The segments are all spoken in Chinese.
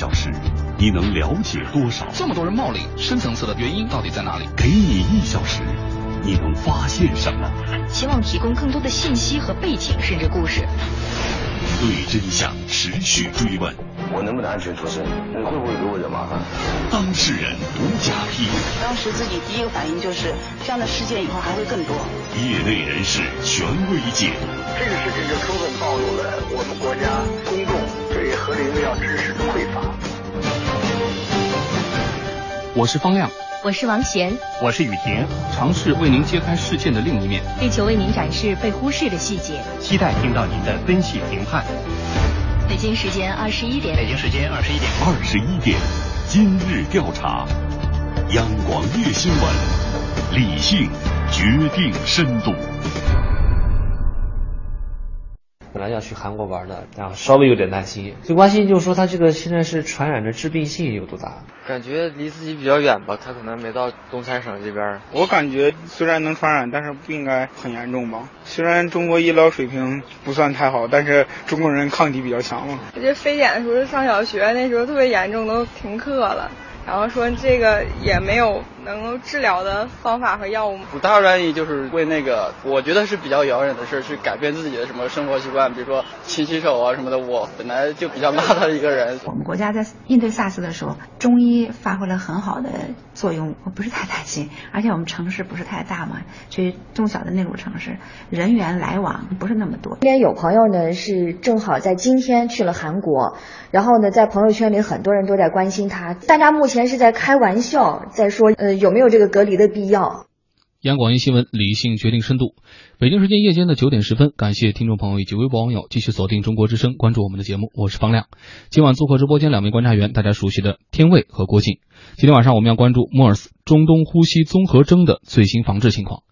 小时，你能了解多少？这么多人冒领，深层次的原因到底在哪里？给你一小时，你能发现什么？希望提供更多的信息和背景，甚至故事。对真相持续追问。我能不能安全出生？你会不会给我惹麻烦？当事人独家披露。当时自己第一个反应就是，这样的事件以后还会更多。业内人士权威解读。这个事情就充分暴露了我们国家公众对核灵药知识的匮乏。我是方亮，我是王贤，我是雨婷，尝试为您揭开事件的另一面，力求为您展示被忽视的细节，期待听到您的分析评判。北京时间二十一点，北京时间二十一点，二十一点，今日调查，央广夜新闻，理性决定深度。本来要去韩国玩的，然后稍微有点担心。最关心就是说他这个现在是传染的致病性有多大？感觉离自己比较远吧，他可能没到东三省这边。我感觉虽然能传染，但是不应该很严重吧。虽然中国医疗水平不算太好，但是中国人抗体比较强嘛。我觉得非典的时候上小学，那时候特别严重，都停课了。然后说这个也没有能够治疗的方法和药物吗，不大愿意就是为那个我觉得是比较遥远的事去改变自己的什么生活习惯，比如说勤洗手啊什么的。我本来就比较邋遢的一个人。我们国家在应对 SARS 的时候，中医发挥了很好的作用，我不是太担心。而且我们城市不是太大嘛，所以中小的内陆城市人员来往不是那么多。今天有朋友呢是正好在今天去了韩国，然后呢在朋友圈里很多人都在关心他，大家目前是在开玩笑，在说呃有没有这个隔离的必要。央广一新闻，理性决定深度。北京时间夜间的九点十分，感谢听众朋友以及微博网友继续锁定中国之声，关注我们的节目。我是方亮。今晚做客直播间两位观察员，大家熟悉的天卫和郭靖。今天晚上我们要关注莫尔斯中东呼吸综合征的最新防治情况。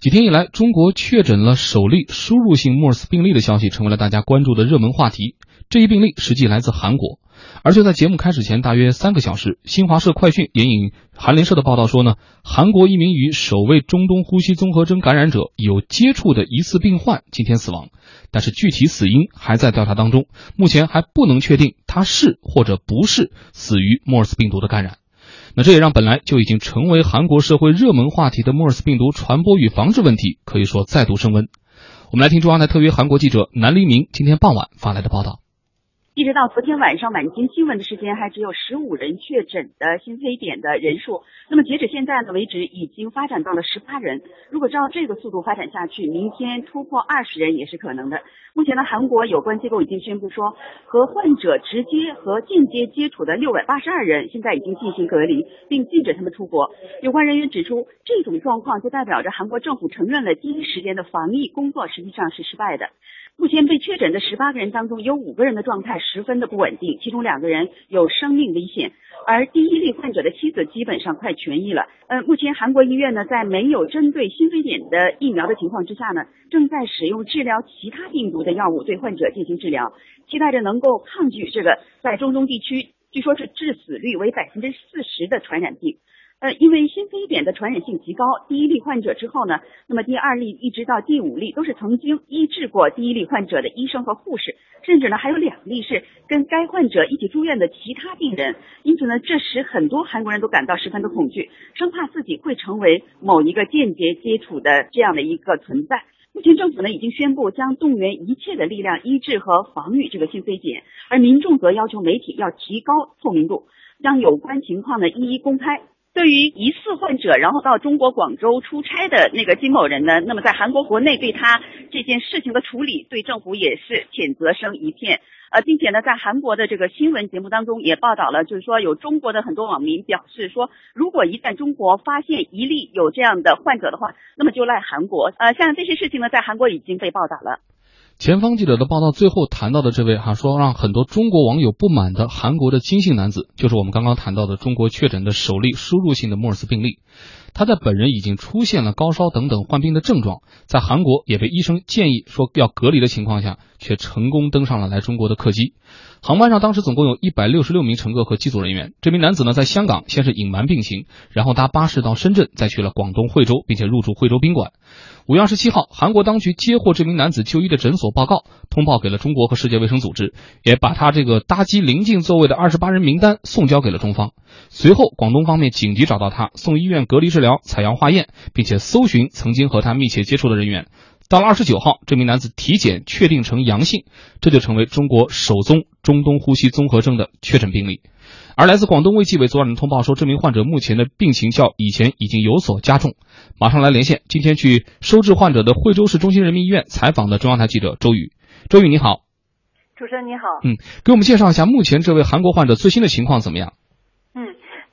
几天以来，中国确诊了首例输入性莫尔斯病例的消息，成为了大家关注的热门话题。这一病例实际来自韩国。而就在节目开始前大约三个小时，新华社快讯援引韩联社的报道说呢，韩国一名与首位中东呼吸综合征感染者有接触的疑似病患今天死亡，但是具体死因还在调查当中，目前还不能确定他是或者不是死于莫尔斯病毒的感染。那这也让本来就已经成为韩国社会热门话题的莫尔斯病毒传播与防治问题，可以说再度升温。我们来听中央台特约韩国记者南黎明今天傍晚发来的报道。一直到昨天晚上晚间新闻的时间，还只有十五人确诊的新非典的人数。那么截止现在呢为止，已经发展到了十八人。如果照这个速度发展下去，明天突破二十人也是可能的。目前呢，韩国有关机构已经宣布说，和患者直接和间接接触的六百八十二人现在已经进行隔离，并禁止他们出国。有关人员指出，这种状况就代表着韩国政府承认了第一时间的防疫工作实际上是失败的。目前被确诊的十八个人当中，有五个人的状态十分的不稳定，其中两个人有生命危险。而第一例患者的妻子基本上快痊愈了。呃，目前韩国医院呢，在没有针对新非典的疫苗的情况之下呢，正在使用治疗其他病毒的药物对患者进行治疗，期待着能够抗拒这个在中东地区据说是致死率为百分之四十的传染病。呃，因为新非典的传染性极高，第一例患者之后呢，那么第二例一直到第五例都是曾经医治过第一例患者的医生和护士，甚至呢还有两例是跟该患者一起住院的其他病人。因此呢，这使很多韩国人都感到十分的恐惧，生怕自己会成为某一个间接接触的这样的一个存在。目前政府呢已经宣布将动员一切的力量医治和防御这个新非典，而民众则要求媒体要提高透明度，将有关情况呢一一公开。对于疑似患者，然后到中国广州出差的那个金某人呢，那么在韩国国内对他这件事情的处理，对政府也是谴责声一片。呃，并且呢，在韩国的这个新闻节目当中也报道了，就是说有中国的很多网民表示说，如果一旦中国发现一例有这样的患者的话，那么就赖韩国。呃，像这些事情呢，在韩国已经被报道了。前方记者的报道最后谈到的这位哈说让很多中国网友不满的韩国的金姓男子，就是我们刚刚谈到的中国确诊的首例输入性的莫尔斯病例。他在本人已经出现了高烧等等患病的症状，在韩国也被医生建议说要隔离的情况下，却成功登上了来中国的客机。航班上当时总共有一百六十六名乘客和机组人员。这名男子呢，在香港先是隐瞒病情，然后搭巴士到深圳，再去了广东惠州，并且入住惠州宾馆。五月二十七号，韩国当局接获这名男子就医的诊所报告，通报给了中国和世界卫生组织，也把他这个搭机临近座位的二十八人名单送交给了中方。随后，广东方面紧急找到他，送医院隔离治疗、采样化验，并且搜寻曾经和他密切接触的人员。到了二十九号，这名男子体检确定成阳性，这就成为中国首宗中东呼吸综合征的确诊病例。而来自广东卫计委昨晚的通报说，这名患者目前的病情较以前已经有所加重。马上来连线，今天去收治患者的惠州市中心人民医院采访的中央台记者周宇。周宇你好，主持人你好，嗯，给我们介绍一下目前这位韩国患者最新的情况怎么样？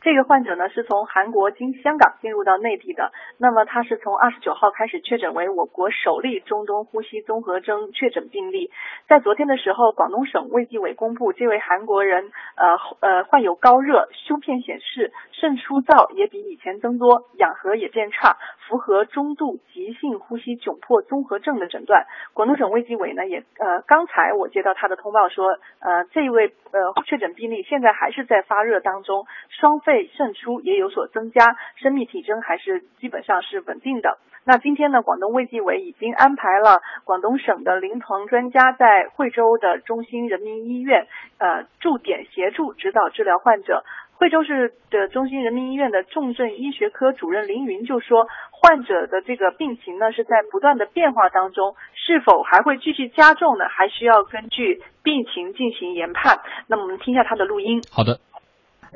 这个患者呢是从韩国经香港进入到内地的，那么他是从二十九号开始确诊为我国首例中东呼吸综合征确诊病例。在昨天的时候，广东省卫计委公布，这位韩国人呃呃患有高热，胸片显示肾出灶也比以前增多，氧合也变差，符合中度急性呼吸窘迫综合症的诊断。广东省卫计委呢也呃刚才我接到他的通报说，呃这一位呃确诊病例现在还是在发热当中，双肺。肺渗出也有所增加，生命体征还是基本上是稳定的。那今天呢，广东卫计委已经安排了广东省的临床专家在惠州的中心人民医院，呃，驻点协助指导治疗患者。惠州市的中心人民医院的重症医学科主任林云就说，患者的这个病情呢是在不断的变化当中，是否还会继续加重呢？还需要根据病情进行研判。那么我们听一下他的录音。好的。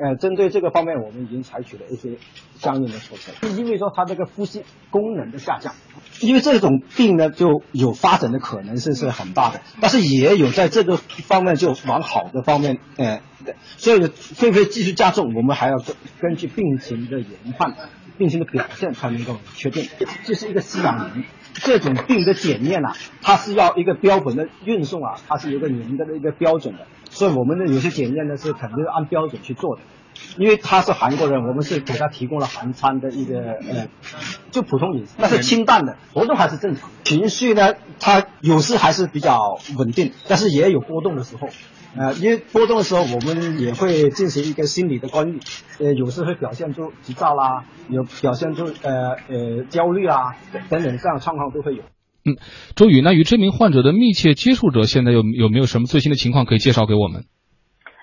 呃，针对这个方面，我们已经采取了一些相应的措施。因为说他这个呼吸功能的下降，因为这种病呢就有发展的可能性是很大的，但是也有在这个方面就往好的方面，呃，所以会不会继续加重，我们还要根据病情的研判、病情的表现才能够确定。这是一个吸氧年，这种病的检验啊，它是要一个标本的运送啊，它是有个严格的一个标准的。所以我们的有些检验呢是肯定是按标准去做的，因为他是韩国人，我们是给他提供了韩餐的一个呃，就普通饮食，但是清淡的，活动还是正常。情绪呢，他有时还是比较稳定，但是也有波动的时候，呃，因为波动的时候我们也会进行一个心理的干预，呃，有时会表现出急躁啦，有表现出呃呃焦虑啊等等这样状况都会有。嗯，周宇，那与这名患者的密切接触者现在有有没有什么最新的情况可以介绍给我们？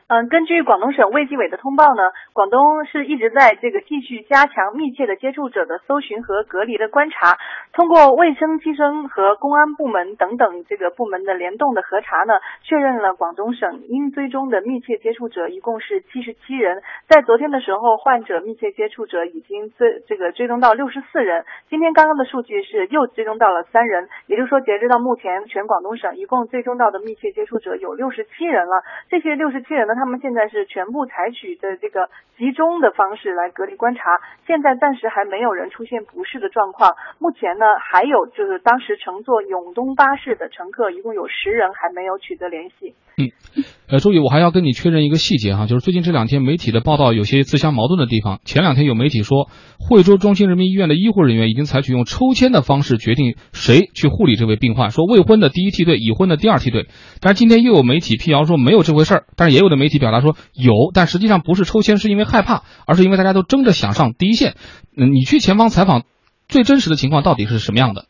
嗯，根据广东省卫计委的通报呢，广东是一直在这个继续加强密切的接触者的搜寻和隔离的观察。通过卫生计生和公安部门等等这个部门的联动的核查呢，确认了广东省应追踪的密切接触者一共是七十七人。在昨天的时候，患者密切接触者已经追这个追踪到六十四人。今天刚刚的数据是又追踪到了三人，也就是说，截止到目前，全广东省一共追踪到的密切接触者有六十七人了。这些六十七人呢？他们现在是全部采取的这个集中的方式来隔离观察，现在暂时还没有人出现不适的状况。目前呢，还有就是当时乘坐永东巴士的乘客一共有十人还没有取得联系。嗯，呃，周宇，我还要跟你确认一个细节哈，就是最近这两天媒体的报道有些自相矛盾的地方。前两天有媒体说，惠州中心人民医院的医护人员已经采取用抽签的方式决定谁去护理这位病患，说未婚的第一梯队，已婚的第二梯队。但是今天又有媒体辟谣说没有这回事儿，但是也有的媒媒体表达说有，但实际上不是抽签，是因为害怕，而是因为大家都争着想上第一线。嗯，你去前方采访，最真实的情况到底是什么样的？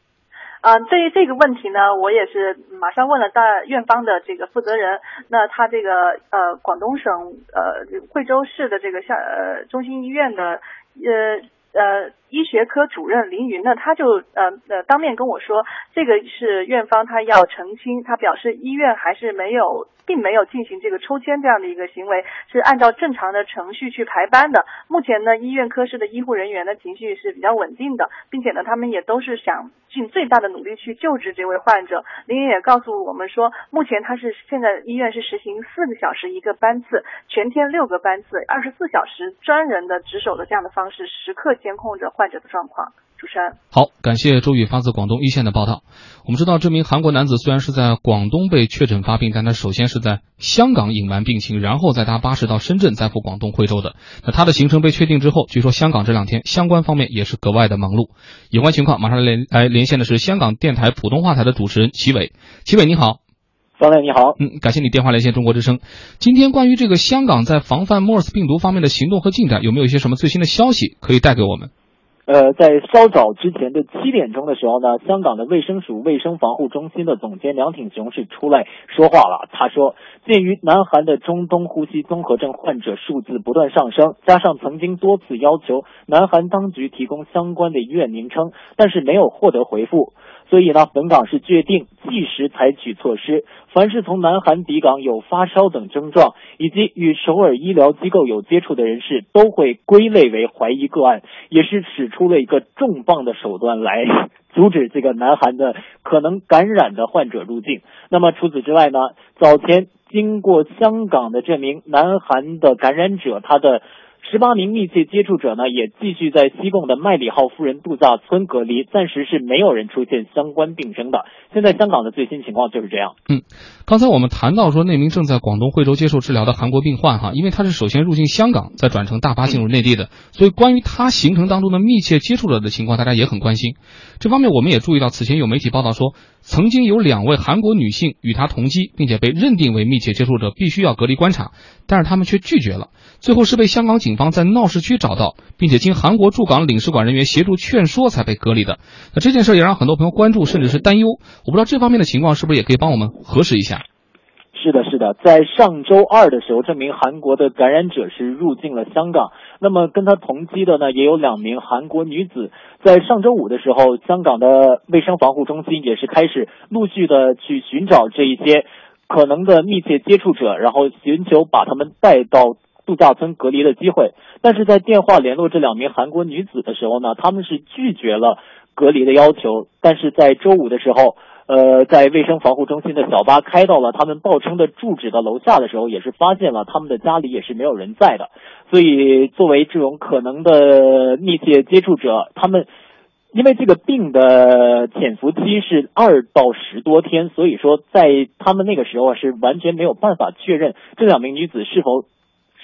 啊，对于这个问题呢，我也是马上问了大院方的这个负责人。那他这个呃，广东省呃惠州市的这个下呃中心医院的呃呃医学科主任林云呢，他就呃呃当面跟我说，这个是院方他要澄清，他表示医院还是没有。并没有进行这个抽签这样的一个行为，是按照正常的程序去排班的。目前呢，医院科室的医护人员的情绪是比较稳定的，并且呢，他们也都是想尽最大的努力去救治这位患者。林云也告诉我们说，目前他是现在医院是实行四个小时一个班次，全天六个班次，二十四小时专人的值守的这样的方式，时刻监控着患者的状况。主持人，好，感谢周宇发自广东一线的报道。我们知道，这名韩国男子虽然是在广东被确诊发病，但他首先是在香港隐瞒病情，然后再搭巴士到深圳，再赴广东惠州的。那他的行程被确定之后，据说香港这两天相关方面也是格外的忙碌。有关情况，马上连来连线的是香港电台普通话台的主持人齐伟。齐伟，你好。方磊你好，嗯，感谢你电话连线中国之声。今天关于这个香港在防范 MERS 病毒方面的行动和进展，有没有一些什么最新的消息可以带给我们？呃，在稍早之前的七点钟的时候呢，香港的卫生署卫生防护中心的总监梁挺雄是出来说话了。他说，鉴于南韩的中东呼吸综合症患者数字不断上升，加上曾经多次要求南韩当局提供相关的医院名称，但是没有获得回复。所以呢，本港是决定即时采取措施，凡是从南韩抵港有发烧等症状，以及与首尔医疗机构有接触的人士，都会归类为怀疑个案，也是使出了一个重磅的手段来 阻止这个南韩的可能感染的患者入境。那么除此之外呢，早前经过香港的这名南韩的感染者，他的。十八名密切接触者呢，也继续在西贡的麦里号夫人度假村隔离，暂时是没有人出现相关病征的。现在香港的最新情况就是这样。嗯，刚才我们谈到说那名正在广东惠州接受治疗的韩国病患哈，因为他是首先入境香港，再转乘大巴进入内地的，所以关于他行程当中的密切接触者的情况，大家也很关心。这方面我们也注意到，此前有媒体报道说，曾经有两位韩国女性与他同机，并且被认定为密切接触者，必须要隔离观察，但是他们却拒绝了。最后是被香港警方在闹市区找到，并且经韩国驻港领事馆人员协助劝说才被隔离的。那这件事也让很多朋友关注，甚至是担忧。我不知道这方面的情况是不是也可以帮我们核实一下？是的，是的，在上周二的时候，这名韩国的感染者是入境了香港。那么跟他同机的呢，也有两名韩国女子。在上周五的时候，香港的卫生防护中心也是开始陆续的去寻找这一些可能的密切接触者，然后寻求把他们带到。度假村隔离的机会，但是在电话联络这两名韩国女子的时候呢，他们是拒绝了隔离的要求。但是在周五的时候，呃，在卫生防护中心的小巴开到了他们报称的住址的楼下的时候，也是发现了他们的家里也是没有人在的。所以，作为这种可能的密切接触者，他们因为这个病的潜伏期是二到十多天，所以说在他们那个时候是完全没有办法确认这两名女子是否。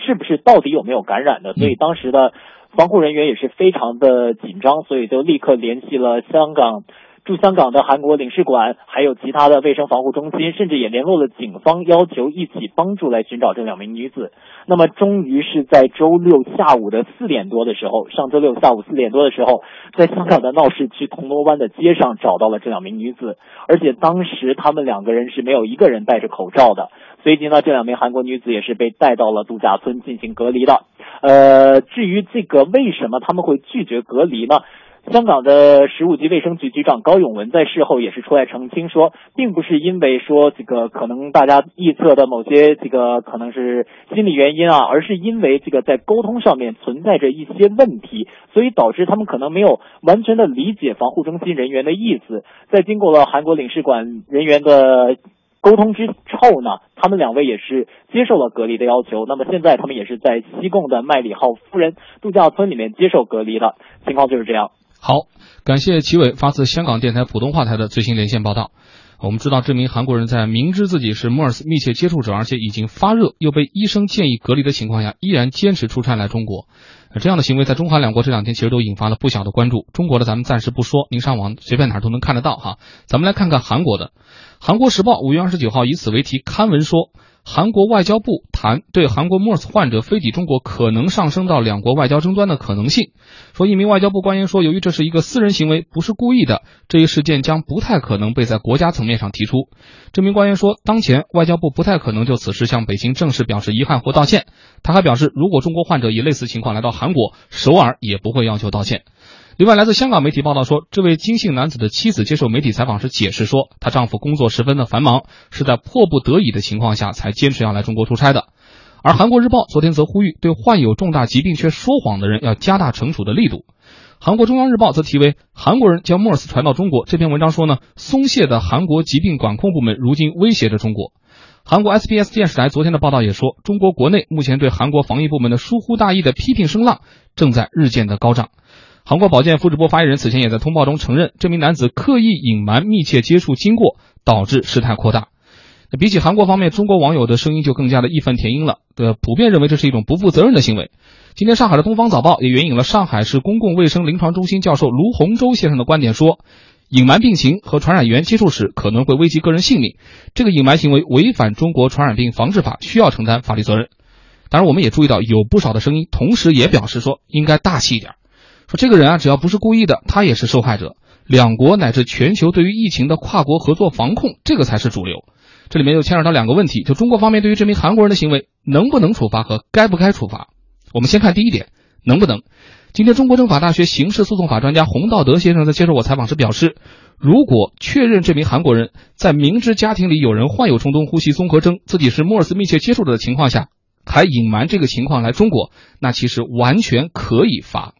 是不是到底有没有感染的？所以当时的防护人员也是非常的紧张，所以就立刻联系了香港驻香港的韩国领事馆，还有其他的卫生防护中心，甚至也联络了警方，要求一起帮助来寻找这两名女子。那么，终于是在周六下午的四点多的时候，上周六下午四点多的时候，在香港的闹市区铜锣湾的街上找到了这两名女子，而且当时他们两个人是没有一个人戴着口罩的。随即呢，这两名韩国女子也是被带到了度假村进行隔离的。呃，至于这个为什么他们会拒绝隔离呢？香港的食物及卫生局局长高永文在事后也是出来澄清说，并不是因为说这个可能大家臆测的某些这个可能是心理原因啊，而是因为这个在沟通上面存在着一些问题，所以导致他们可能没有完全的理解防护中心人员的意思。在经过了韩国领事馆人员的。沟通之后呢，他们两位也是接受了隔离的要求。那么现在他们也是在西贡的麦里号夫人度假村里面接受隔离的情况就是这样。好，感谢齐伟发自香港电台普通话台的最新连线报道。我们知道这名韩国人在明知自己是 MERS 密切接触者，而且已经发热，又被医生建议隔离的情况下，依然坚持出差来中国。这样的行为在中韩两国这两天其实都引发了不小的关注。中国的咱们暂时不说，您上网随便哪儿都能看得到哈。咱们来看看韩国的。韩国时报五月二十九号以此为题刊文说，韩国外交部谈对韩国 MERS 患者飞抵中国可能上升到两国外交争端的可能性。说一名外交部官员说，由于这是一个私人行为，不是故意的，这一事件将不太可能被在国家层面上提出。这名官员说，当前外交部不太可能就此事向北京正式表示遗憾或道歉。他还表示，如果中国患者以类似情况来到韩国，首尔也不会要求道歉。另外，来自香港媒体报道说，这位金姓男子的妻子接受媒体采访时解释说，她丈夫工作十分的繁忙，是在迫不得已的情况下才坚持要来中国出差的。而韩国日报昨天则呼吁，对患有重大疾病却说谎的人要加大惩处的力度。韩国中央日报则题为“韩国人将 MERS 传到中国”这篇文章说呢，松懈的韩国疾病管控部门如今威胁着中国。韩国 SBS 电视台昨天的报道也说，中国国内目前对韩国防疫部门的疏忽大意的批评声浪正在日渐的高涨。韩国保健副直播发言人此前也在通报中承认，这名男子刻意隐瞒密切接触经过，导致事态扩大。那比起韩国方面，中国网友的声音就更加的义愤填膺了。的，普遍认为这是一种不负责任的行为。今天，上海的《东方早报》也援引了上海市公共卫生临床中心教授卢洪洲先生的观点说，隐瞒病情和传染源接触史可能会危及个人性命，这个隐瞒行为违反中国传染病防治法，需要承担法律责任。当然，我们也注意到有不少的声音，同时也表示说应该大气一点，说这个人啊，只要不是故意的，他也是受害者。两国乃至全球对于疫情的跨国合作防控，这个才是主流。这里面又牵扯到两个问题，就中国方面对于这名韩国人的行为能不能处罚和该不该处罚。我们先看第一点，能不能？今天，中国政法大学刑事诉讼法专家洪道德先生在接受我采访时表示，如果确认这名韩国人在明知家庭里有人患有中东呼吸综合征，自己是莫尔斯密切接触者的情况下，还隐瞒这个情况来中国，那其实完全可以罚。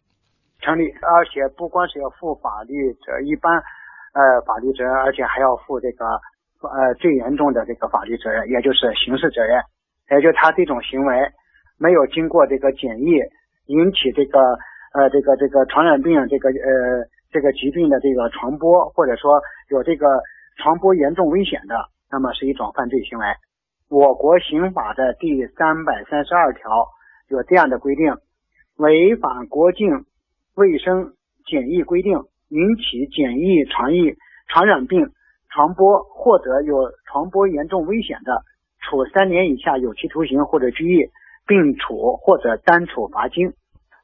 成立，而且不光是要负法律责一般呃法律责任，而且还要负这个呃最严重的这个法律责任，也就是刑事责任。也就他这种行为没有经过这个检疫，引起这个。呃，这个这个传染病，这个呃这个疾病的这个传播，或者说有这个传播严重危险的，那么是一种犯罪行为。我国刑法的第三百三十二条有这样的规定：违反国境卫生检疫规定，引起检疫传疫传染病传播或者有传播严重危险的，处三年以下有期徒刑或者拘役，并处或者单处罚金。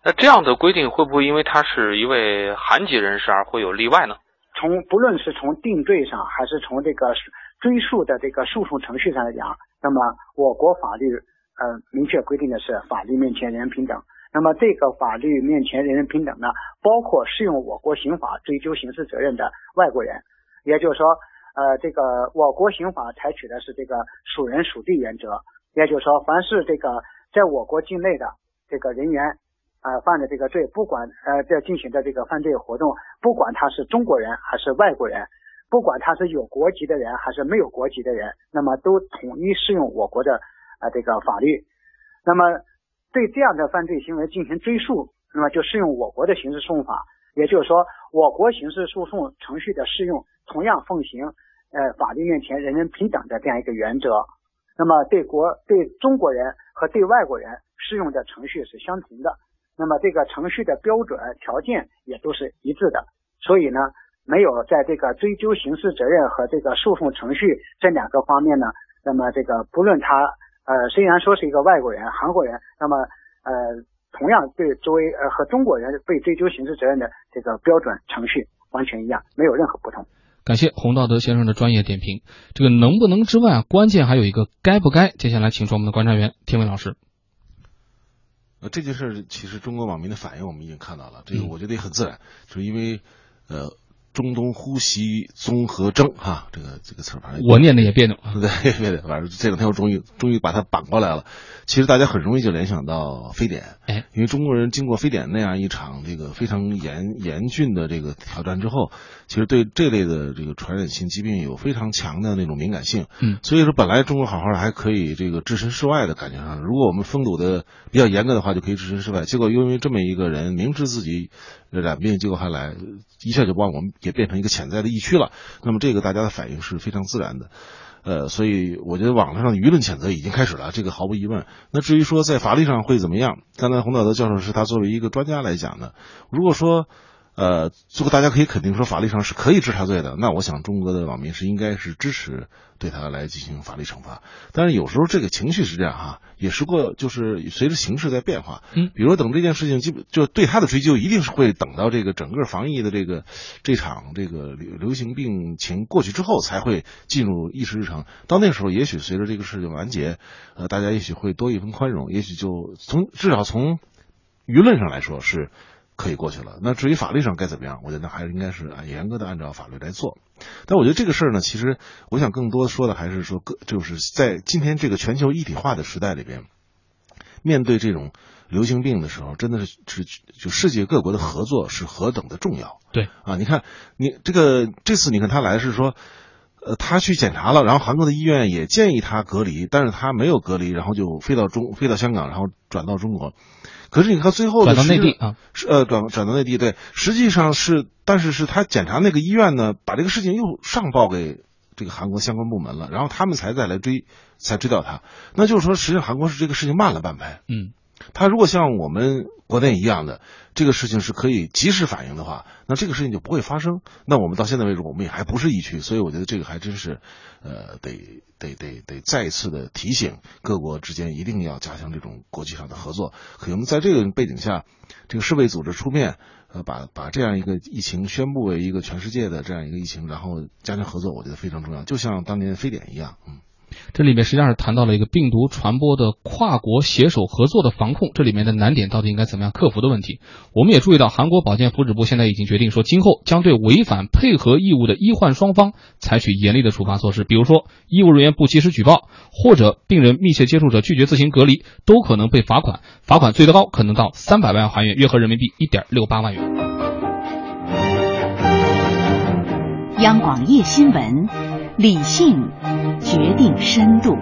那这样的规定会不会因为他是一位韩籍人士而会有例外呢？从不论是从定罪上，还是从这个追诉的这个诉讼程序上来讲，那么我国法律呃明确规定的是法律面前人人平等。那么这个法律面前人人平等呢，包括适用我国刑法追究刑事责任的外国人，也就是说，呃，这个我国刑法采取的是这个属人属地原则，也就是说，凡是这个在我国境内的这个人员。呃，犯的这个罪，不管呃在进行的这个犯罪活动，不管他是中国人还是外国人，不管他是有国籍的人还是没有国籍的人，那么都统一适用我国的呃这个法律。那么对这样的犯罪行为进行追诉，那么就适用我国的刑事诉讼法。也就是说，我国刑事诉讼程序的适用同样奉行呃法律面前人人平等的这样一个原则。那么对国对中国人和对外国人适用的程序是相同的。那么这个程序的标准条件也都是一致的，所以呢，没有在这个追究刑事责任和这个诉讼程序这两个方面呢，那么这个不论他呃虽然说是一个外国人韩国人，那么呃同样对作为呃和中国人被追究刑事责任的这个标准程序完全一样，没有任何不同。感谢洪道德先生的专业点评。这个能不能之外啊，关键还有一个该不该。接下来请出我们的观察员天伟老师。呃，这件事其实中国网民的反应我们已经看到了，这个我觉得也很自然，就是因为呃中东呼吸综合征哈，这个这个词儿反正，我念的也别扭，对别扭，反正这两天我终于终于把它绑过来了。其实大家很容易就联想到非典，哎，因为中国人经过非典那样一场这个非常严严峻的这个挑战之后，其实对这类的这个传染性疾病有非常强的那种敏感性，嗯，所以说本来中国好好的还可以这个置身事外的感觉上，如果我们封堵的比较严格的话，就可以置身事外。结果因为这么一个人明知自己染病，结果还来，一下就把我们也变成一个潜在的疫区了。那么这个大家的反应是非常自然的。呃，所以我觉得网络上的舆论谴责已经开始了，这个毫无疑问。那至于说在法律上会怎么样，刚才洪道德教授是他作为一个专家来讲的，如果说。呃，最后大家可以肯定说，法律上是可以治他罪的。那我想，中国的网民是应该是支持对他来进行法律惩罚。但是有时候这个情绪是这样哈，也是过就是随着形势在变化。嗯，比如等这件事情基本就对他的追究，一定是会等到这个整个防疫的这个这场这个流流行病情过去之后，才会进入议事日程。到那时候，也许随着这个事情完结，呃，大家也许会多一分宽容，也许就从至少从舆论上来说是。可以过去了。那至于法律上该怎么样，我觉得还是应该是严格的按照法律来做。但我觉得这个事儿呢，其实我想更多说的还是说，各就是在今天这个全球一体化的时代里边，面对这种流行病的时候，真的是是就世界各国的合作是何等的重要。对啊，你看你这个这次你看他来是说，呃，他去检查了，然后韩国的医院也建议他隔离，但是他没有隔离，然后就飞到中飞到香港，然后转到中国。可是你看最后转到内地啊，是呃转转到内地对，实际上是，但是是他检查那个医院呢，把这个事情又上报给这个韩国相关部门了，然后他们才再来追，才追到他。那就是说，实际上韩国是这个事情慢了半拍。嗯，它如果像我们国内一样的，这个事情是可以及时反应的话，那这个事情就不会发生。那我们到现在为止，我们也还不是疫区，所以我觉得这个还真是，呃，得得得得再一次的提醒各国之间一定要加强这种国际上的合作。可能在这个背景下，这个世卫组织出面，呃，把把这样一个疫情宣布为一个全世界的这样一个疫情，然后加强合作，我觉得非常重要。就像当年非典一样，嗯。这里面实际上是谈到了一个病毒传播的跨国携手合作的防控，这里面的难点到底应该怎么样克服的问题。我们也注意到，韩国保健福祉部现在已经决定说，今后将对违反配合义务的医患双方采取严厉的处罚措施，比如说医务人员不及时举报，或者病人密切接触者拒绝自行隔离，都可能被罚款，罚款最高可能到三百万韩元，约合人民币一点六八万元。央广夜新闻。理性决定深度。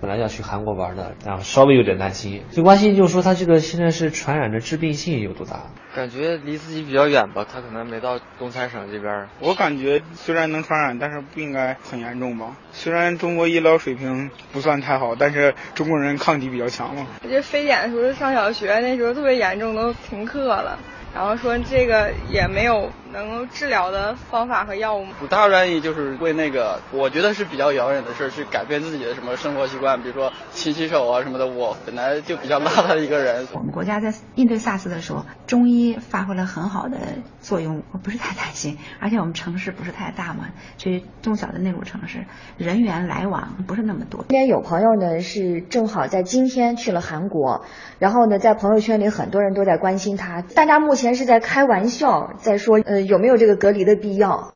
本来要去韩国玩的，然后稍微有点担心。最关心就是说，他这个现在是传染的致病性有多大？感觉离自己比较远吧，他可能没到东三省这边。我感觉虽然能传染，但是不应该很严重吧。虽然中国医疗水平不算太好，但是中国人抗体比较强嘛。我觉得非典的时候上小学那时候特别严重，都停课了。然后说这个也没有能够治疗的方法和药物吗，不大愿意就是为那个我觉得是比较遥远的事去改变自己的什么生活习惯，比如说勤洗手啊什么的。我本来就比较邋遢的一个人。我们国家在应对 SARS 的时候，中医发挥了很好的作用，我不是太担心。而且我们城市不是太大嘛，所以中小的内陆城市人员来往不是那么多。今天有朋友呢是正好在今天去了韩国，然后呢在朋友圈里很多人都在关心他，大家目前。是在开玩笑，在说呃有没有这个隔离的必要？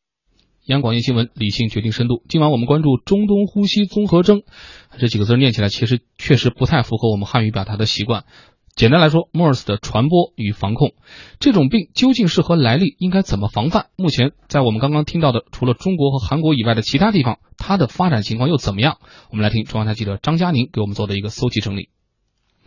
央广夜新闻，理性决定深度。今晚我们关注中东呼吸综合征这几个字，念起来其实确实不太符合我们汉语表达的习惯。简单来说，MERS 的传播与防控，这种病究竟是何来历？应该怎么防范？目前在我们刚刚听到的，除了中国和韩国以外的其他地方，它的发展情况又怎么样？我们来听中央台记者张佳宁给我们做的一个搜集整理。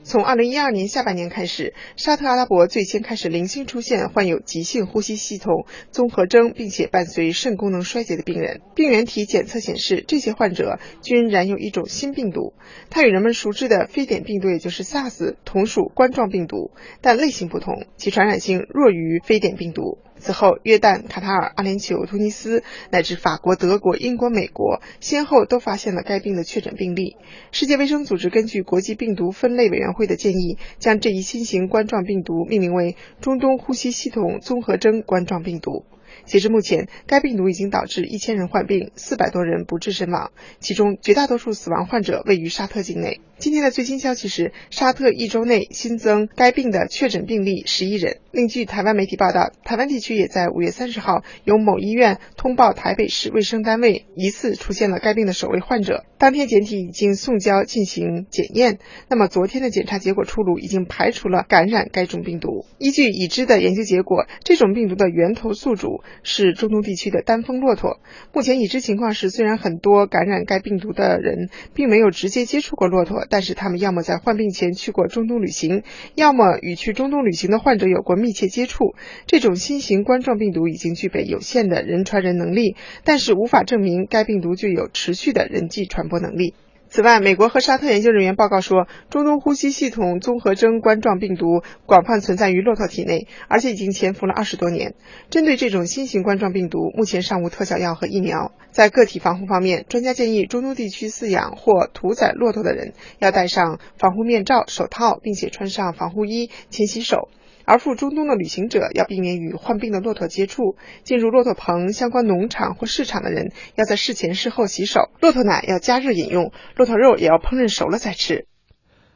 从二零一二年下半年开始，沙特阿拉伯最先开始零星出现患有急性呼吸系统综合征，并且伴随肾功能衰竭的病人。病原体检测显示，这些患者均染有一种新病毒，它与人们熟知的非典病毒，也就是 SARS 同属冠状病毒，但类型不同，其传染性弱于非典病毒。此后，约旦、卡塔尔、阿联酋、突尼斯乃至法国、德国、英国、美国先后都发现了该病的确诊病例。世界卫生组织根据国际病毒分类委员会的建议，将这一新型冠状病毒命名为中东呼吸系统综合征冠状病毒。截至目前，该病毒已经导致一千人患病，四百多人不治身亡，其中绝大多数死亡患者位于沙特境内。今天的最新消息是，沙特一周内新增该病的确诊病例十一人。另据台湾媒体报道，台湾地区也在五月三十号由某医院通报台北市卫生单位疑似出现了该病的首位患者，当天检体已经送交进行检验。那么昨天的检查结果出炉，已经排除了感染该种病毒。依据已知的研究结果，这种病毒的源头宿主。是中东地区的单峰骆驼。目前已知情况是，虽然很多感染该病毒的人并没有直接接触过骆驼，但是他们要么在患病前去过中东旅行，要么与去中东旅行的患者有过密切接触。这种新型冠状病毒已经具备有限的人传人能力，但是无法证明该病毒具有持续的人际传播能力。此外，美国和沙特研究人员报告说，中东呼吸系统综合征冠状病毒广泛存在于骆驼体内，而且已经潜伏了二十多年。针对这种新型冠状病毒，目前尚无特效药和疫苗。在个体防护方面，专家建议中东地区饲养或屠宰骆驼的人要戴上防护面罩、手套，并且穿上防护衣，勤洗手。而赴中东的旅行者要避免与患病的骆驼接触。进入骆驼棚、相关农场或市场的人要在事前事后洗手。骆驼奶要加热饮用，骆驼肉也要烹饪熟了再吃。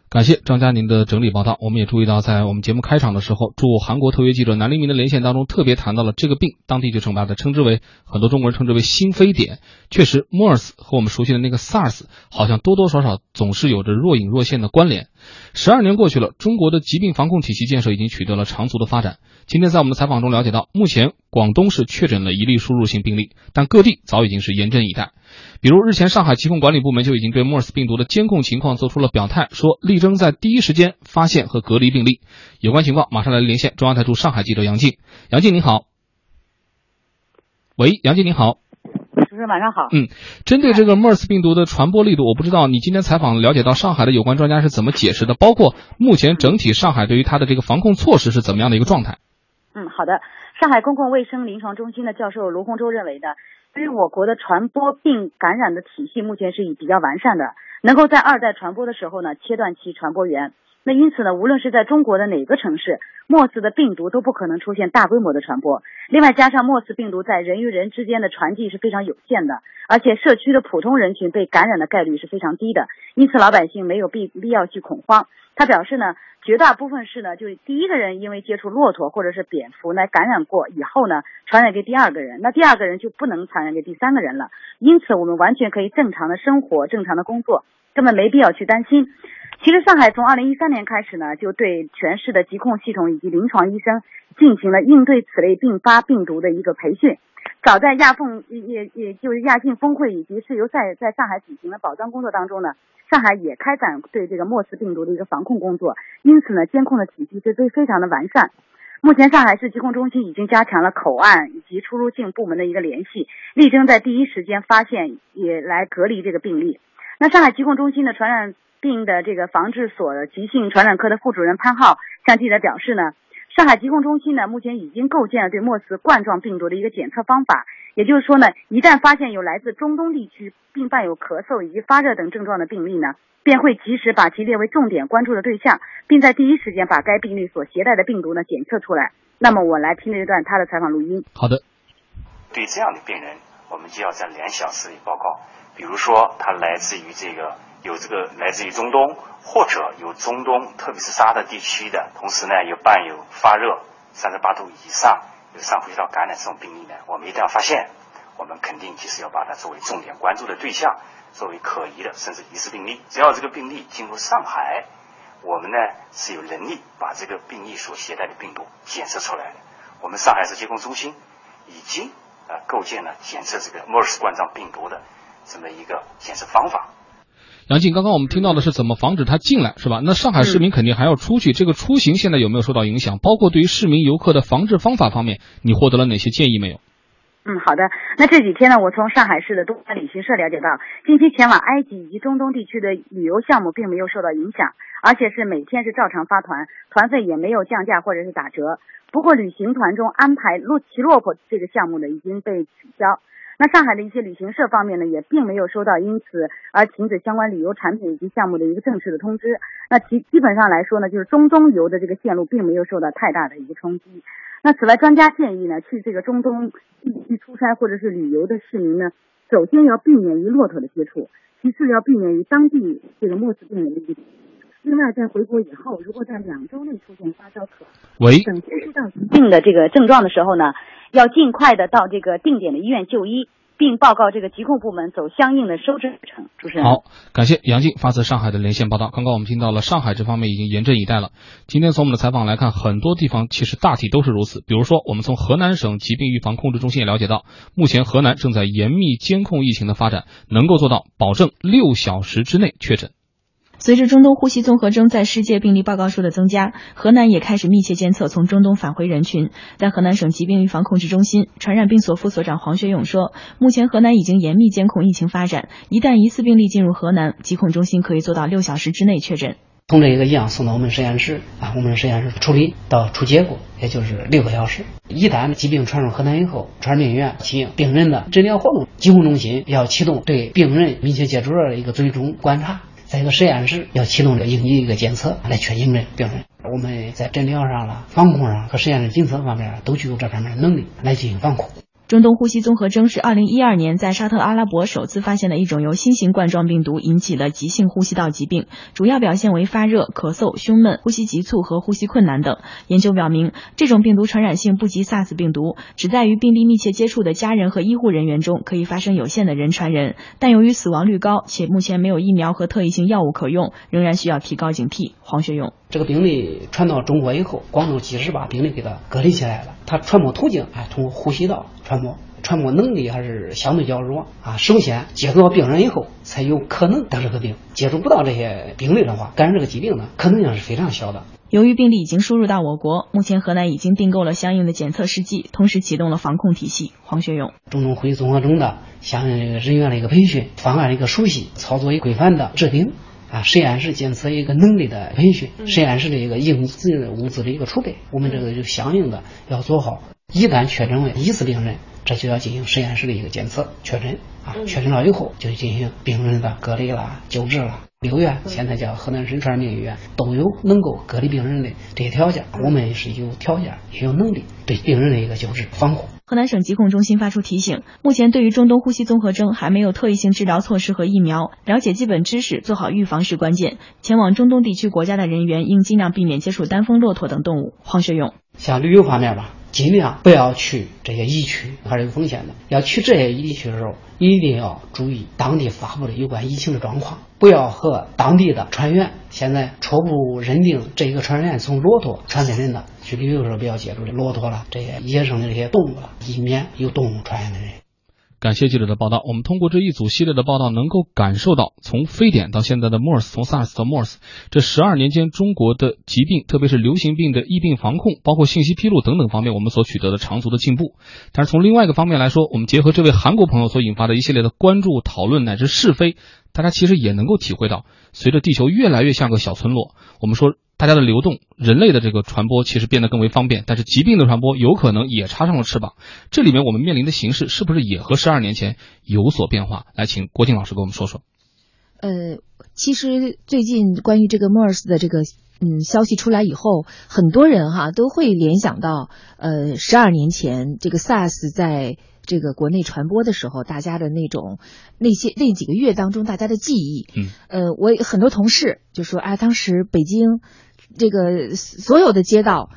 感谢张佳宁的整理报道。我们也注意到，在我们节目开场的时候，驻韩国特约记者南黎明的连线当中，特别谈到了这个病，当地就称把它称之为很多中国人称之为新非典。确实，MERS 和我们熟悉的那个 SARS 好像多多少少总是有着若隐若现的关联。十二年过去了，中国的疾病防控体系建设已经取得了长足的发展。今天在我们的采访中了解到，目前广东是确诊了一例输入性病例，但各地早已经是严阵以待。比如日前，上海疾控管理部门就已经对 MERS 病毒的监控情况做出了表态，说力争在第一时间发现和隔离病例。有关情况，马上来连线中央台驻上海记者杨静。杨静，你好。喂，杨静，你好。主持人晚上好。嗯，针对这个 MERS 病毒的传播力度，我不知道你今天采访了解到上海的有关专家是怎么解释的，包括目前整体上海对于它的这个防控措施是怎么样的一个状态？嗯，好的。上海公共卫生临床中心的教授卢洪洲认为呢，对于我国的传播病感染的体系目前是以比较完善的，能够在二代传播的时候呢切断其传播源。那因此呢，无论是在中国的哪个城市，莫斯的病毒都不可能出现大规模的传播。另外，加上莫斯病毒在人与人之间的传递是非常有限的，而且社区的普通人群被感染的概率是非常低的，因此老百姓没有必必要去恐慌。他表示呢，绝大部分是呢，就是第一个人因为接触骆驼或者是蝙蝠来感染过以后呢，传染给第二个人，那第二个人就不能传染给第三个人了。因此，我们完全可以正常的生活、正常的工作，根本没必要去担心。其实，上海从二零一三年开始呢，就对全市的疾控系统以及临床医生进行了应对此类并发病毒的一个培训。早在亚凤也也就是亚信峰会以及世游赛在上海举行的保障工作当中呢，上海也开展对这个莫斯病毒的一个防控工作。因此呢，监控的体系是非非常的完善。目前，上海市疾控中心已经加强了口岸以及出入境部门的一个联系，力争在第一时间发现也来隔离这个病例。那上海疾控中心的传染病的这个防治所急性传染科的副主任潘浩向记者表示呢，上海疾控中心呢目前已经构建了对莫斯冠状病毒的一个检测方法，也就是说呢，一旦发现有来自中东地区并伴有咳嗽以及发热等症状的病例呢，便会及时把其列为重点关注的对象，并在第一时间把该病例所携带的病毒呢检测出来。那么我来听这一段他的采访录音。好的，对这样的病人，我们就要在两小时里报告，比如说他来自于这个。有这个来自于中东，或者有中东，特别是沙特地区的，同时呢又伴有发热三十八度以上，有上呼吸道感染这种病例呢，我们一旦要发现，我们肯定就是要把它作为重点关注的对象，作为可疑的甚至疑似病例。只要这个病例进入上海，我们呢是有能力把这个病例所携带的病毒检测出来的。我们上海市疾控中心已经啊构建了检测这个 MERS 冠状病毒的这么一个检测方法。杨静，刚刚我们听到的是怎么防止他进来，是吧？那上海市民肯定还要出去，这个出行现在有没有受到影响？包括对于市民游客的防治方法方面，你获得了哪些建议没有？嗯，好的。那这几天呢，我从上海市的东方旅行社了解到，近期前往埃及以及中东地区的旅游项目并没有受到影响，而且是每天是照常发团，团费也没有降价或者是打折。不过，旅行团中安排骆骑骆驼这个项目呢，已经被取消。那上海的一些旅行社方面呢，也并没有收到因此而停止相关旅游产品以及项目的一个正式的通知。那其基本上来说呢，就是中东游的这个线路并没有受到太大的一个冲击。那此外，专家建议呢，去这个中东地区出差或者是旅游的市民呢，首先要避免与骆驼的接触，其次要避免与当地这个莫斯病人的接触。另外，在回国以后，如果在两周内出现发烧、咳等呼吸道疾病的这个症状的时候呢，要尽快的到这个定点的医院就医，并报告这个疾控部门走相应的收治流程。主持人好，感谢杨静发自上海的连线报道。刚刚我们听到了上海这方面已经严阵以待了。今天从我们的采访来看，很多地方其实大体都是如此。比如说，我们从河南省疾病预防控制中心也了解到，目前河南正在严密监控疫情的发展，能够做到保证六小时之内确诊。随着中东呼吸综合征在世界病例报告数的增加，河南也开始密切监测从中东返回人群。在河南省疾病预防控制中心传染病所副所长黄学勇说，目前河南已经严密监控疫情发展，一旦疑似病例进入河南，疾控中心可以做到六小时之内确诊。从这一个样送到我们实验室啊，我们实验室处理到出结果，也就是六个小时。一旦疾病传入河南以后，传染病医院进行病人的诊疗活动，疾控中心要启动对病人密切接触者的一个追踪观察。在一个实验室要启动这应急一个检测来确定这标准，我们在诊疗上了、防控上和实验室检测方面都具有这方面的能力来进行防控。中东呼吸综合征是二零一二年在沙特阿拉伯首次发现的一种由新型冠状病毒引起的急性呼吸道疾病，主要表现为发热、咳嗽、胸闷、呼吸急促和呼吸困难等。研究表明，这种病毒传染性不及 SARS 病毒，只在与病例密切接触的家人和医护人员中可以发生有限的人传人，但由于死亡率高且目前没有疫苗和特异性药物可用，仍然需要提高警惕。黄学勇，这个病例传到中国以后，广州及时把病例给它隔离起来了。它传播途径哎，通过呼吸道传播，传播能力还是相对较弱啊。首先接触到病人以后，才有可能得这个病。接触不到这些病例的话，感染这个疾病呢，可能性是非常小的。由于病例已经输入到我国，目前河南已经订购了相应的检测试剂，同时启动了防控体系。黄学勇，中东呼吸综合征的相应这个人员的一个培训，方案的一个熟悉，操作规范的制定。啊，实验室检测一个能力的培训，实验室的一个应急物资的一个储备，我们这个就相应的要做好。一旦确诊为疑似病人，这就要进行实验室的一个检测确诊啊，确诊了以后就进行病人的隔离啦、救治啦。六院现在叫河南省传染病医院都有能够隔离病人的这些条件，我们是有条件也有能力对病人的一个救治防护。河南省疾控中心发出提醒：目前对于中东呼吸综合征还没有特异性治疗措施和疫苗，了解基本知识，做好预防是关键。前往中东地区国家的人员应尽量避免接触单峰骆驼等动物。黄学勇，像旅游方面吧。尽量不要去这些疫区，还是有风险的。要去这些疫区的时候，一定要注意当地发布的有关疫情的状况，不要和当地的船员。现在初步认定这一个船员从骆驼传给人的，去旅游的时候不要接触的骆驼了，这些野生的这些动物了，以免有动物传染的人。感谢记者的报道。我们通过这一组系列的报道，能够感受到从非典到现在的 MERS，从 SARS 到 MERS 这十二年间中国的疾病，特别是流行病的疫病防控，包括信息披露等等方面，我们所取得的长足的进步。但是从另外一个方面来说，我们结合这位韩国朋友所引发的一系列的关注、讨论乃至是非，大家其实也能够体会到，随着地球越来越像个小村落，我们说。大家的流动，人类的这个传播其实变得更为方便，但是疾病的传播有可能也插上了翅膀。这里面我们面临的形势是不是也和十二年前有所变化？来，请郭靖老师给我们说说。呃，其实最近关于这个 MERS 的这个嗯消息出来以后，很多人哈都会联想到呃十二年前这个 SARS 在。这个国内传播的时候，大家的那种那些那几个月当中，大家的记忆，嗯，呃，我很多同事就说，啊，当时北京这个所有的街道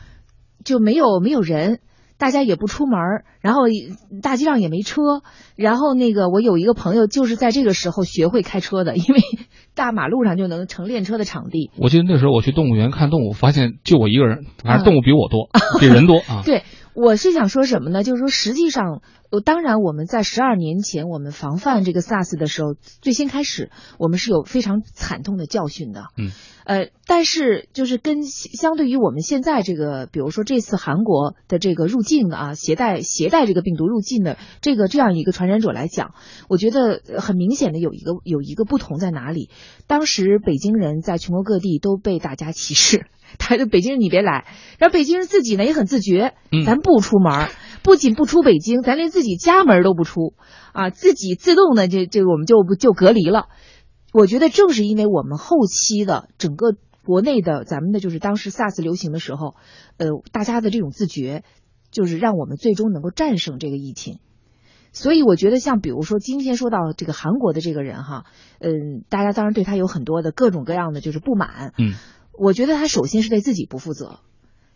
就没有没有人，大家也不出门，然后大街上也没车，然后那个我有一个朋友就是在这个时候学会开车的，因为大马路上就能成练车的场地。我记得那时候我去动物园看动物，发现就我一个人，反正动物比我多，比人多啊。对。我是想说什么呢？就是说，实际上，呃，当然，我们在十二年前我们防范这个 SARS 的时候，最先开始，我们是有非常惨痛的教训的。嗯，呃，但是就是跟相对于我们现在这个，比如说这次韩国的这个入境的啊，携带携带这个病毒入境的这个这样一个传染者来讲，我觉得很明显的有一个有一个不同在哪里？当时北京人在全国各地都被大家歧视。他就北京人，你别来。然后北京人自己呢也很自觉，咱不出门，不仅不出北京，咱连自己家门都不出啊，自己自动的就就我们就不就隔离了。我觉得正是因为我们后期的整个国内的咱们的就是当时 SARS 流行的时候，呃，大家的这种自觉，就是让我们最终能够战胜这个疫情。所以我觉得像比如说今天说到这个韩国的这个人哈，嗯，大家当然对他有很多的各种各样的就是不满，嗯。我觉得他首先是对自己不负责，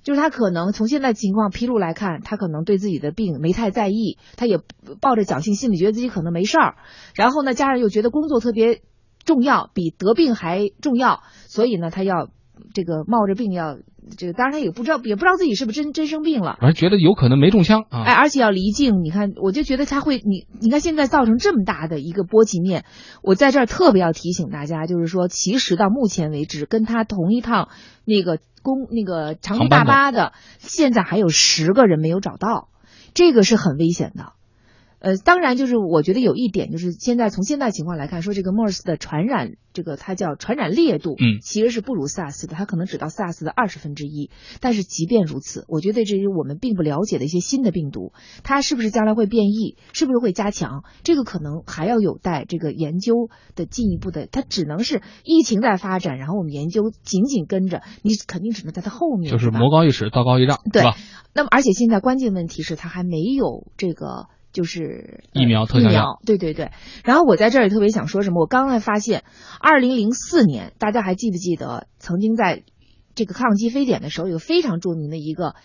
就是他可能从现在情况披露来看，他可能对自己的病没太在意，他也抱着侥幸心理，觉得自己可能没事儿。然后呢，家人又觉得工作特别重要，比得病还重要，所以呢，他要这个冒着病要。这个当然他也不知道，也不知道自己是不是真真生病了，而觉得有可能没中枪啊。哎，而且要离境，你看，我就觉得他会，你你看现在造成这么大的一个波及面，我在这儿特别要提醒大家，就是说，其实到目前为止，跟他同一趟那个公那个长途大巴的，现在还有十个人没有找到，这个是很危险的。呃，当然，就是我觉得有一点，就是现在从现在情况来看，说这个 MERS 的传染，这个它叫传染烈度，嗯，其实是不如 SARS 的，它可能只到 SARS 的二十分之一。但是即便如此，我觉得这是我们并不了解的一些新的病毒，它是不是将来会变异，是不是会加强，这个可能还要有待这个研究的进一步的。它只能是疫情在发展，然后我们研究紧紧跟着，你肯定只能在它后面，就是魔高一尺，道高一丈，对吧？那么，而且现在关键问题是它还没有这个。就是疫苗特效药，对对对。然后我在这儿也特别想说什么，我刚才发现，二零零四年，大家还记不记得，曾经在这个抗击非典的时候，有非常著名的一个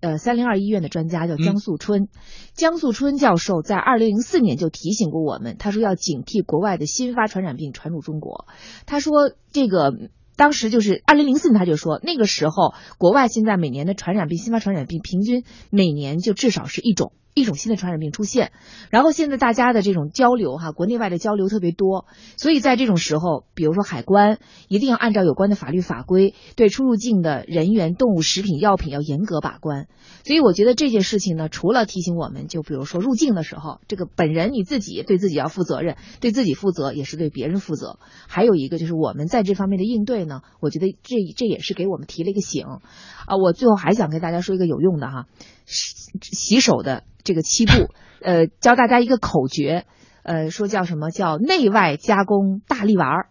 呃三零二医院的专家叫江素春，江素春教授在二零零四年就提醒过我们，他说要警惕国外的新发传染病传入中国。他说这个当时就是二零零四年，他就说那个时候国外现在每年的传染病新发传染病平均每年就至少是一种。一种新的传染病出现，然后现在大家的这种交流哈，国内外的交流特别多，所以在这种时候，比如说海关一定要按照有关的法律法规，对出入境的人员、动物、食品、药品要严格把关。所以我觉得这件事情呢，除了提醒我们，就比如说入境的时候，这个本人你自己对自己要负责任，对自己负责也是对别人负责。还有一个就是我们在这方面的应对呢，我觉得这这也是给我们提了一个醒啊。我最后还想跟大家说一个有用的哈，洗洗手的。这个七步，呃，教大家一个口诀，呃，说叫什么？叫内外加工大力丸儿，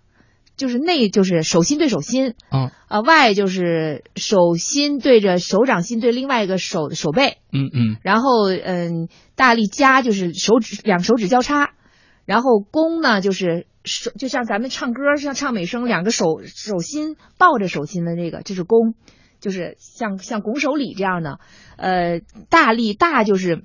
就是内就是手心对手心，嗯，啊外就是手心对着手掌心对另外一个手手背，嗯嗯，然后嗯大力夹就是手指两手指交叉，然后弓呢就是手就像咱们唱歌像唱美声，两个手手心抱着手心的那个这是弓，就是像像拱手礼这样的，呃大力大就是。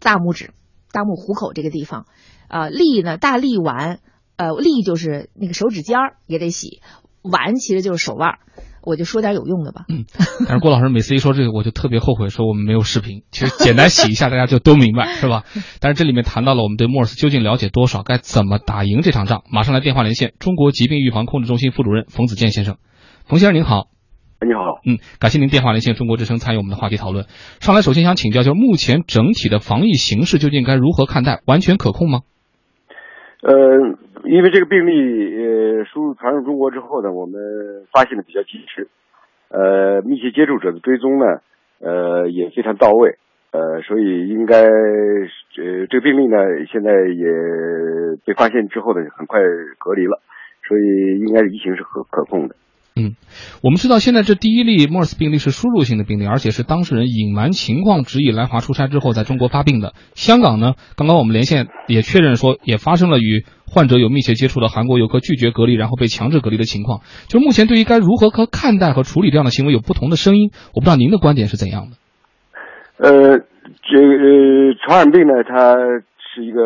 大拇指、大拇虎口这个地方，啊，力呢，大力丸，呃，力就是那个手指尖儿也得洗，丸其实就是手腕。我就说点有用的吧。嗯，但是郭老师每次一说这个，我就特别后悔，说我们没有视频。其实简单洗一下，大家就都明白，是吧？但是这里面谈到了我们对 MERS 究竟了解多少，该怎么打赢这场仗。马上来电话连线中国疾病预防控制中心副主任冯子健先生。冯先生您好。你好，嗯，感谢您电话连线中国之声参与我们的话题讨论。上来首先想请教，就是目前整体的防疫形势究竟该如何看待？完全可控吗？呃，因为这个病例呃输入传入中国之后呢，我们发现的比较及时，呃，密切接触者的追踪呢，呃也非常到位，呃，所以应该呃这个病例呢现在也被发现之后呢很快隔离了，所以应该疫情是可可控的。嗯，我们知道现在这第一例 MERS 病例是输入性的病例，而且是当事人隐瞒情况，执意来华出差之后在中国发病的。香港呢，刚刚我们连线也确认说，也发生了与患者有密切接触的韩国游客拒绝隔离，然后被强制隔离的情况。就目前对于该如何和看待和处理这样的行为有不同的声音，我不知道您的观点是怎样的。呃，这个传染病呢，它是一个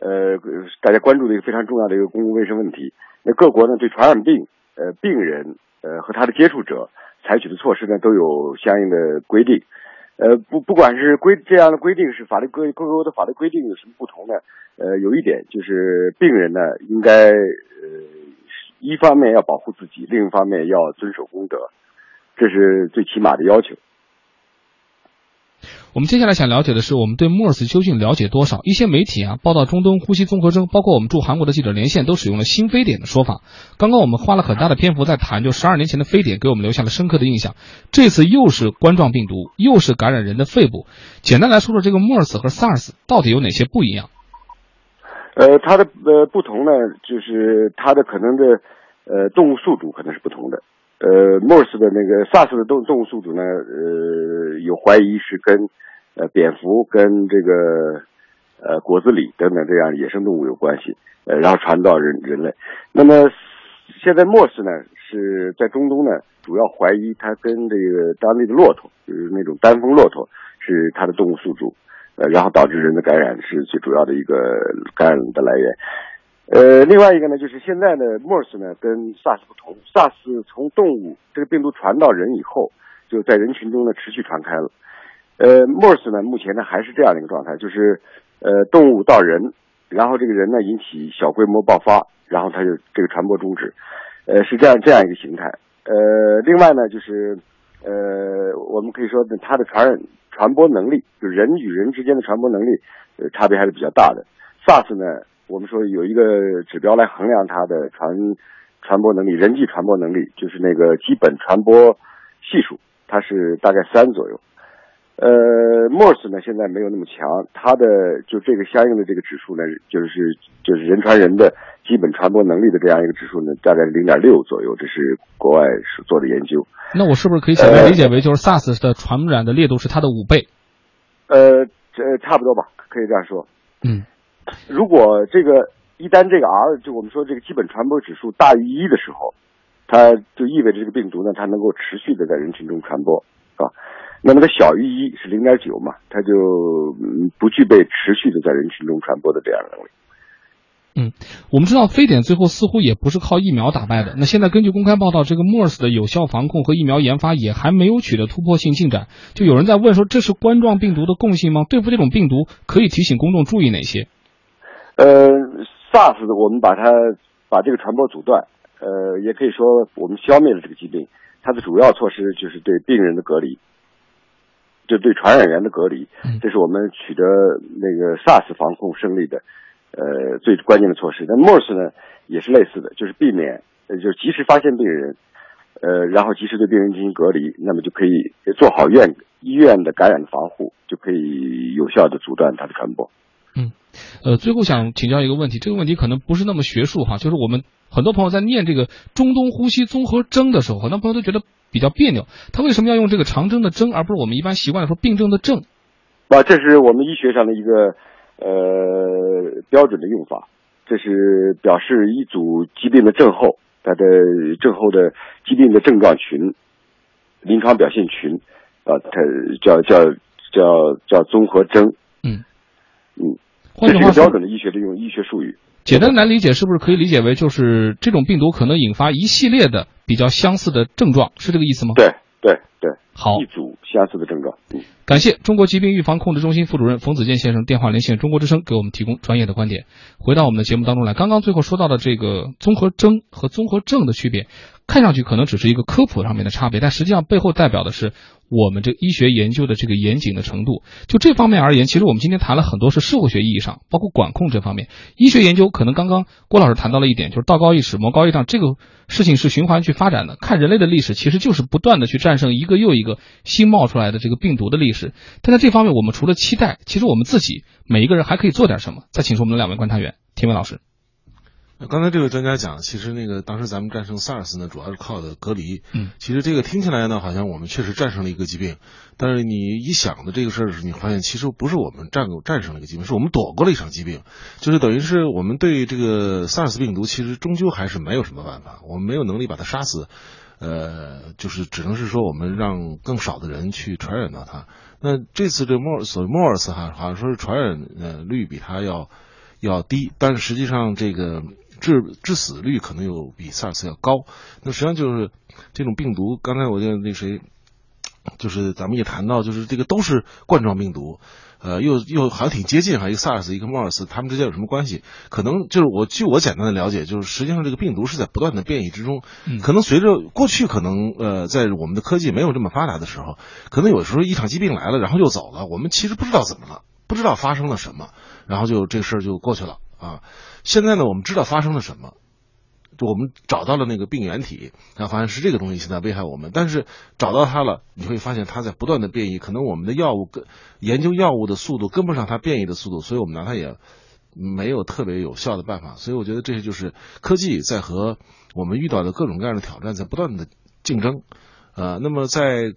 呃大家关注的一个非常重要的一个公共卫生问题。那各国呢，对传染病呃病人呃和他的接触者采取的措施呢，都有相应的规定。呃，不不管是规这样的规定是法律规各国的法律规定有什么不同呢？呃，有一点就是病人呢应该呃一方面要保护自己，另一方面要遵守公德，这是最起码的要求。我们接下来想了解的是，我们对 MERS 究竟了解多少？一些媒体啊报道中东呼吸综合征，包括我们驻韩国的记者连线，都使用了新非典的说法。刚刚我们花了很大的篇幅在谈，就十二年前的非典给我们留下了深刻的印象。这次又是冠状病毒，又是感染人的肺部。简单来说说这个 MERS 和 SARS 到底有哪些不一样？呃，它的呃不同呢，就是它的可能的呃动物宿主可能是不同的。呃，MERS 的那个 SARS 的动动物宿主呢，呃，有怀疑是跟呃蝙蝠跟这个呃果子狸等等这样野生动物有关系，呃，然后传到人人类。那么现在 MERS 呢是在中东呢，主要怀疑它跟这个当地的骆驼，就是那种单峰骆驼是它的动物宿主，呃，然后导致人的感染是最主要的一个感染的来源。呃，另外一个呢，就是现在的 MERS 呢跟 SARS 不同，SARS 从动物这个病毒传到人以后，就在人群中呢持续传开了。呃，MERS 呢目前呢还是这样的一个状态，就是呃动物到人，然后这个人呢引起小规模爆发，然后它就这个传播终止，呃是这样这样一个形态。呃，另外呢就是呃我们可以说呢它的传染传播能力，就人与人之间的传播能力，呃差别还是比较大的。SARS 呢。我们说有一个指标来衡量它的传传播能力，人际传播能力就是那个基本传播系数，它是大概三左右。呃，MERS 呢现在没有那么强，它的就这个相应的这个指数呢，就是就是人传人的基本传播能力的这样一个指数呢，大概零点六左右，这是国外是做的研究。那我是不是可以简单理解为，就是 SARS 的传染的烈度是它的五倍？呃，这差不多吧，可以这样说。嗯。如果这个一旦这个 R 就我们说这个基本传播指数大于一的时候，它就意味着这个病毒呢，它能够持续的在人群中传播，啊，那么它小于一是零点九嘛，它就不具备持续的在人群中传播的这样能力。嗯，我们知道非典最后似乎也不是靠疫苗打败的。那现在根据公开报道，这个 MERS 的有效防控和疫苗研发也还没有取得突破性进展。就有人在问说，这是冠状病毒的共性吗？对付这种病毒，可以提醒公众注意哪些？呃，SARS 我们把它把这个传播阻断，呃，也可以说我们消灭了这个疾病。它的主要措施就是对病人的隔离，就对传染源的隔离，这是我们取得那个 SARS 防控胜利的。呃，最关键的措施，那 MERS 呢也是类似的，就是避免，呃，就是及时发现病人，呃，然后及时对病人进行隔离，那么就可以做好院医院的感染的防护，就可以有效的阻断它的传播。嗯，呃，最后想请教一个问题，这个问题可能不是那么学术哈，就是我们很多朋友在念这个中东呼吸综合征的时候，很多朋友都觉得比较别扭，他为什么要用这个长征的征，而不是我们一般习惯说病症的症？啊，这是我们医学上的一个。呃，标准的用法，这是表示一组疾病的症候，它的症候的疾病的症状群、临床表现群，啊，它叫叫叫叫综合征。嗯嗯，这是一个标准的医学的用医学术语。简单难理解，是不是可以理解为就是这种病毒可能引发一系列的比较相似的症状，是这个意思吗？对对对，好，一组相似的症状。嗯。感谢中国疾病预防控制中心副主任冯子健先生电话连线中国之声，给我们提供专业的观点。回到我们的节目当中来，刚刚最后说到的这个综合征和综合症的区别，看上去可能只是一个科普上面的差别，但实际上背后代表的是我们这医学研究的这个严谨的程度。就这方面而言，其实我们今天谈了很多是社会学意义上，包括管控这方面。医学研究可能刚刚郭老师谈到了一点，就是道高一尺，魔高一丈，这个事情是循环去发展的。看人类的历史，其实就是不断的去战胜一个又一个新冒出来的这个病毒的历史。但在这方面，我们除了期待，其实我们自己每一个人还可以做点什么。再请出我们的两位观察员，田文老师。刚才这位专家讲，其实那个当时咱们战胜 SARS 呢，主要是靠的隔离。嗯，其实这个听起来呢，好像我们确实战胜了一个疾病，但是你一想的这个事儿时，你发现其实不是我们战战胜了一个疾病，是我们躲过了一场疾病，就是等于是我们对这个 SARS 病毒，其实终究还是没有什么办法，我们没有能力把它杀死。呃，就是只能是说我们让更少的人去传染到它。那这次这莫所谓莫尔斯哈，好像说是传染呃率比它要要低，但是实际上这个致致死率可能有比 SARS 要高。那实际上就是这种病毒，刚才我就那谁，就是咱们也谈到，就是这个都是冠状病毒。呃，又又好像挺接近哈，一个 SARS，一个 MERS，他们之间有什么关系？可能就是我据我简单的了解，就是实际上这个病毒是在不断的变异之中。可能随着过去可能呃，在我们的科技没有这么发达的时候，可能有时候一场疾病来了，然后又走了，我们其实不知道怎么了，不知道发生了什么，然后就这个事儿就过去了啊。现在呢，我们知道发生了什么。我们找到了那个病原体，然后发现是这个东西现在危害我们。但是找到它了，你会发现它在不断的变异，可能我们的药物跟研究药物的速度跟不上它变异的速度，所以我们拿它也没有特别有效的办法。所以我觉得这些就是科技在和我们遇到的各种各样的挑战在不断的竞争。呃，那么在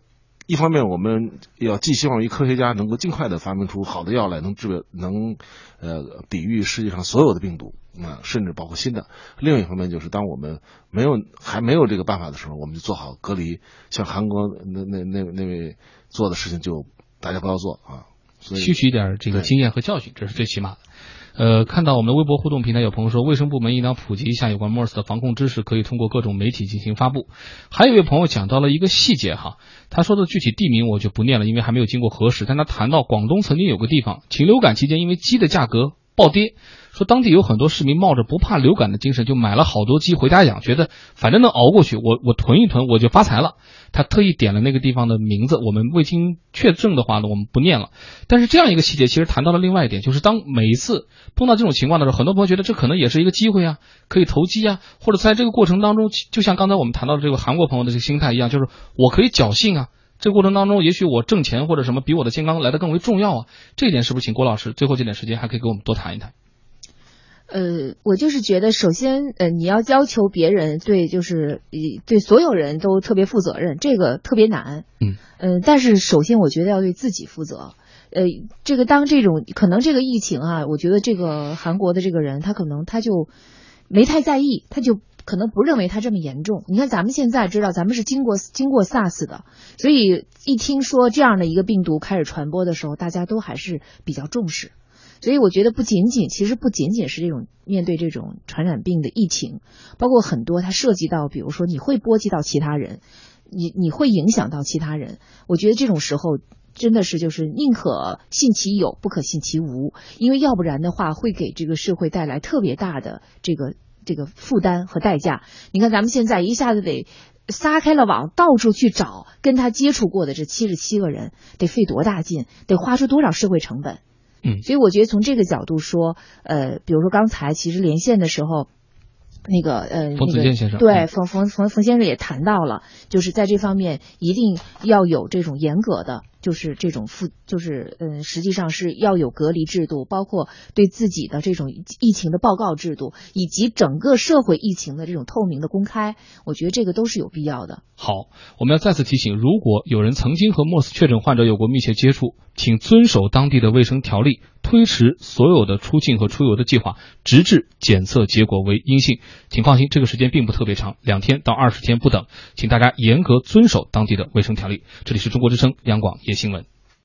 一方面，我们要寄希望于科学家能够尽快的发明出好的药来，能治能呃抵御世界上所有的病毒。啊，甚至包括新的。另一方面，就是当我们没有还没有这个办法的时候，我们就做好隔离。像韩国那那那那位做的事情，就大家不要做啊。吸取一点这个经验和教训，这是最起码的。呃，看到我们的微博互动平台有朋友说，卫生部门应当普及一下有关 MERS 的防控知识，可以通过各种媒体进行发布。还有一位朋友讲到了一个细节哈，他说的具体地名我就不念了，因为还没有经过核实。但他谈到广东曾经有个地方禽流感期间，因为鸡的价格暴跌。说当地有很多市民冒着不怕流感的精神，就买了好多鸡回家养，觉得反正能熬过去，我我囤一囤我就发财了。他特意点了那个地方的名字，我们未经确证的话呢，我们不念了。但是这样一个细节其实谈到了另外一点，就是当每一次碰到这种情况的时候，很多朋友觉得这可能也是一个机会啊，可以投机啊，或者在这个过程当中，就像刚才我们谈到的这个韩国朋友的这个心态一样，就是我可以侥幸啊，这过程当中也许我挣钱或者什么比我的健康来的更为重要啊。这一点是不是请郭老师最后这点时间还可以给我们多谈一谈？呃，我就是觉得，首先，呃，你要要求别人对，就是对所有人都特别负责任，这个特别难。嗯，呃，但是首先，我觉得要对自己负责。呃，这个当这种可能这个疫情啊，我觉得这个韩国的这个人，他可能他就没太在意，他就可能不认为他这么严重。你看咱们现在知道，咱们是经过经过 SARS 的，所以一听说这样的一个病毒开始传播的时候，大家都还是比较重视。所以我觉得不仅仅，其实不仅仅是这种面对这种传染病的疫情，包括很多它涉及到，比如说你会波及到其他人，你你会影响到其他人。我觉得这种时候真的是就是宁可信其有，不可信其无，因为要不然的话会给这个社会带来特别大的这个这个负担和代价。你看咱们现在一下子得撒开了网，到处去找跟他接触过的这七十七个人，得费多大劲，得花出多少社会成本。嗯，所以我觉得从这个角度说，呃，比如说刚才其实连线的时候，那个呃，冯子健先生。对冯冯冯冯先生也谈到了，就是在这方面一定要有这种严格的，就是这种负，就是嗯，实际上是要有隔离制度，包括对自己的这种疫情的报告制度，以及整个社会疫情的这种透明的公开，我觉得这个都是有必要的。好，我们要再次提醒，如果有人曾经和 MERS 确诊患者有过密切接触，请遵守当地的卫生条例，推迟所有的出境和出游的计划，直至检测结果为阴性。请放心，这个时间并不特别长，两天到二十天不等，请大家严格遵守当地的卫生条例。这里是中国之声央广夜新闻。